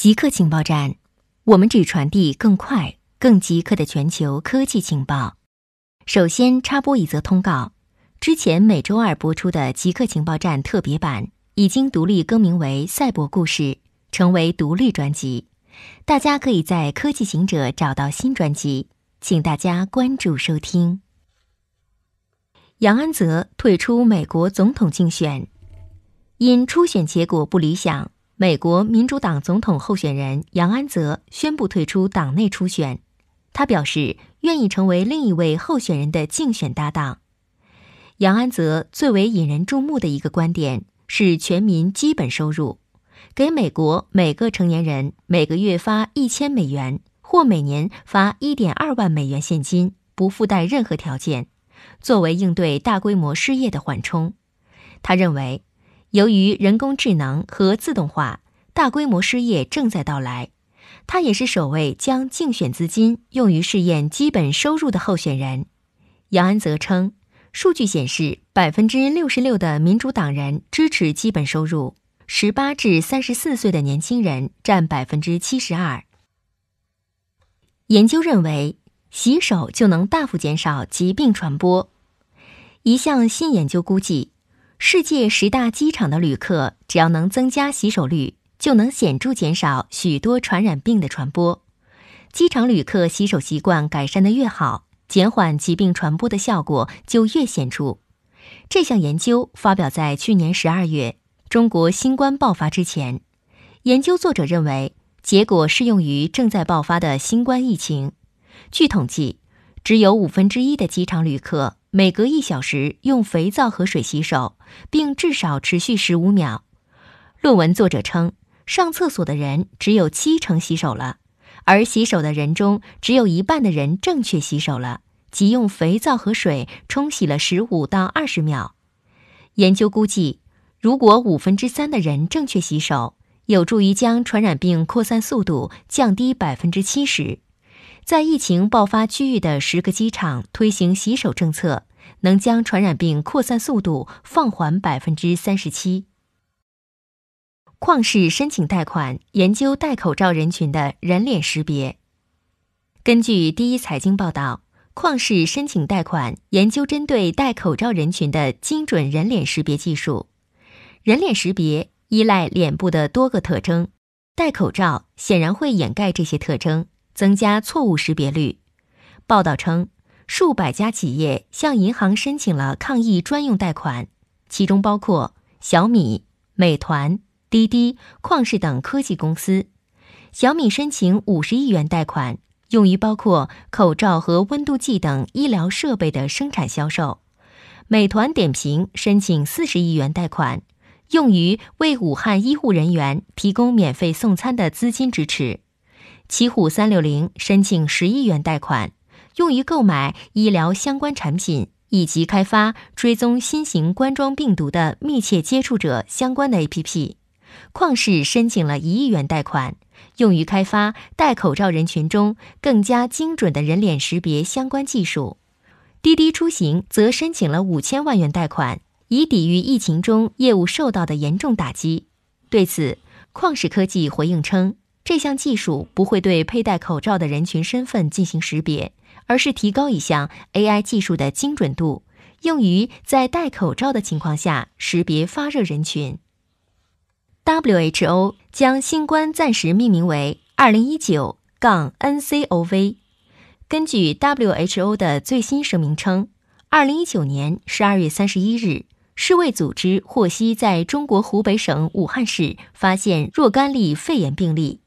极客情报站，我们只传递更快、更极客的全球科技情报。首先插播一则通告：之前每周二播出的《极客情报站》特别版已经独立更名为《赛博故事》，成为独立专辑。大家可以在科技行者找到新专辑，请大家关注收听。杨安泽退出美国总统竞选，因初选结果不理想。美国民主党总统候选人杨安泽宣布退出党内初选，他表示愿意成为另一位候选人的竞选搭档。杨安泽最为引人注目的一个观点是全民基本收入，给美国每个成年人每个月发一千美元或每年发一点二万美元现金，不附带任何条件，作为应对大规模失业的缓冲。他认为。由于人工智能和自动化，大规模失业正在到来。他也是首位将竞选资金用于试验基本收入的候选人。杨安泽称，数据显示，百分之六十六的民主党人支持基本收入，十八至三十四岁的年轻人占百分之七十二。研究认为，洗手就能大幅减少疾病传播。一项新研究估计。世界十大机场的旅客，只要能增加洗手率，就能显著减少许多传染病的传播。机场旅客洗手习惯改善的越好，减缓疾病传播的效果就越显著。这项研究发表在去年十二月，中国新冠爆发之前。研究作者认为，结果适用于正在爆发的新冠疫情。据统计，只有五分之一的机场旅客。每隔一小时用肥皂和水洗手，并至少持续十五秒。论文作者称，上厕所的人只有七成洗手了，而洗手的人中只有一半的人正确洗手了，即用肥皂和水冲洗了十五到二十秒。研究估计，如果五分之三的人正确洗手，有助于将传染病扩散速度降低百分之七十。在疫情爆发区域的十个机场推行洗手政策，能将传染病扩散速度放缓百分之三十七。旷视申请贷款研究戴口罩人群的人脸识别。根据第一财经报道，旷视申请贷款研究针对戴口罩人群的精准人脸识别技术。人脸识别依赖脸部的多个特征，戴口罩显然会掩盖这些特征。增加错误识别率。报道称，数百家企业向银行申请了抗疫专用贷款，其中包括小米、美团、滴滴、旷视等科技公司。小米申请五十亿元贷款，用于包括口罩和温度计等医疗设备的生产销售。美团点评申请四十亿元贷款，用于为武汉医护人员提供免费送餐的资金支持。奇虎三六零申请十亿元贷款，用于购买医疗相关产品以及开发追踪新型冠状病毒的密切接触者相关的 APP。旷视申请了一亿元贷款，用于开发戴口罩人群中更加精准的人脸识别相关技术。滴滴出行则申请了五千万元贷款，以抵御疫情中业务受到的严重打击。对此，旷视科技回应称。这项技术不会对佩戴口罩的人群身份进行识别，而是提高一项 AI 技术的精准度，用于在戴口罩的情况下识别发热人群。WHO 将新冠暂时命名为 2019-NCOV。根据 WHO 的最新声明称，2019年12月31日。世卫组织获悉，在中国湖北省武汉市发现若干例肺炎病例。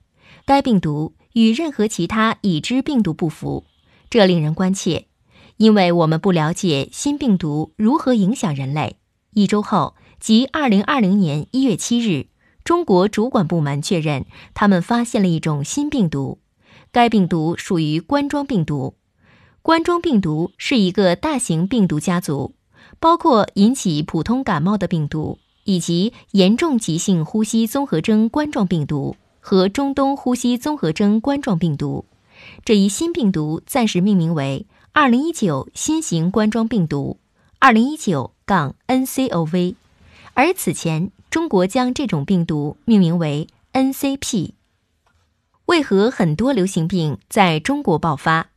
该病毒与任何其他已知病毒不符，这令人关切，因为我们不了解新病毒如何影响人类。一周后，即二零二零年一月七日，中国主管部门确认，他们发现了一种新病毒，该病毒属于冠状病毒。冠状病毒是一个大型病毒家族，包括引起普通感冒的病毒，以及严重急性呼吸综合征冠状病毒。和中东呼吸综合征冠状病毒，这一新病毒暂时命名为二零一九新型冠状病毒二零一九杠 NCOV，而此前中国将这种病毒命名为 NCP。为何很多流行病在中国爆发？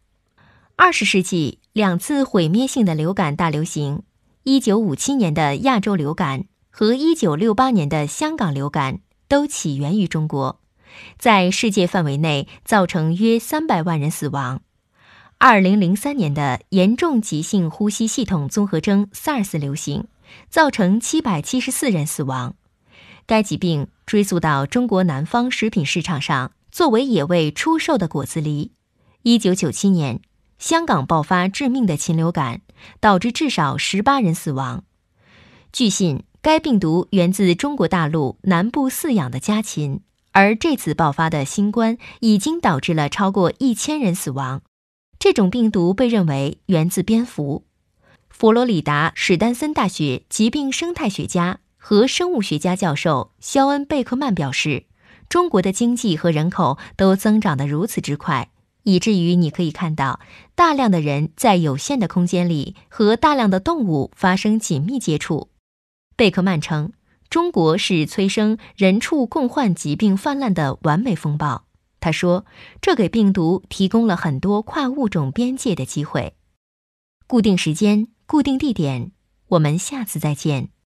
二十世纪两次毁灭性的流感大流行，一九五七年的亚洲流感和一九六八年的香港流感都起源于中国，在世界范围内造成约三百万人死亡。二零零三年的严重急性呼吸系统综合征 SARS 流行，造成七百七十四人死亡。该疾病追溯到中国南方食品市场上作为野味出售的果子狸。一九九七年。香港爆发致命的禽流感，导致至少十八人死亡。据信，该病毒源自中国大陆南部饲养的家禽，而这次爆发的新冠已经导致了超过一千人死亡。这种病毒被认为源自蝙蝠。佛罗里达史丹森大学疾病生态学家和生物学家教授肖恩·贝克曼表示：“中国的经济和人口都增长得如此之快。”以至于你可以看到大量的人在有限的空间里和大量的动物发生紧密接触。贝克曼称，中国是催生人畜共患疾病泛滥的完美风暴。他说，这给病毒提供了很多跨物种边界的机会。固定时间，固定地点，我们下次再见。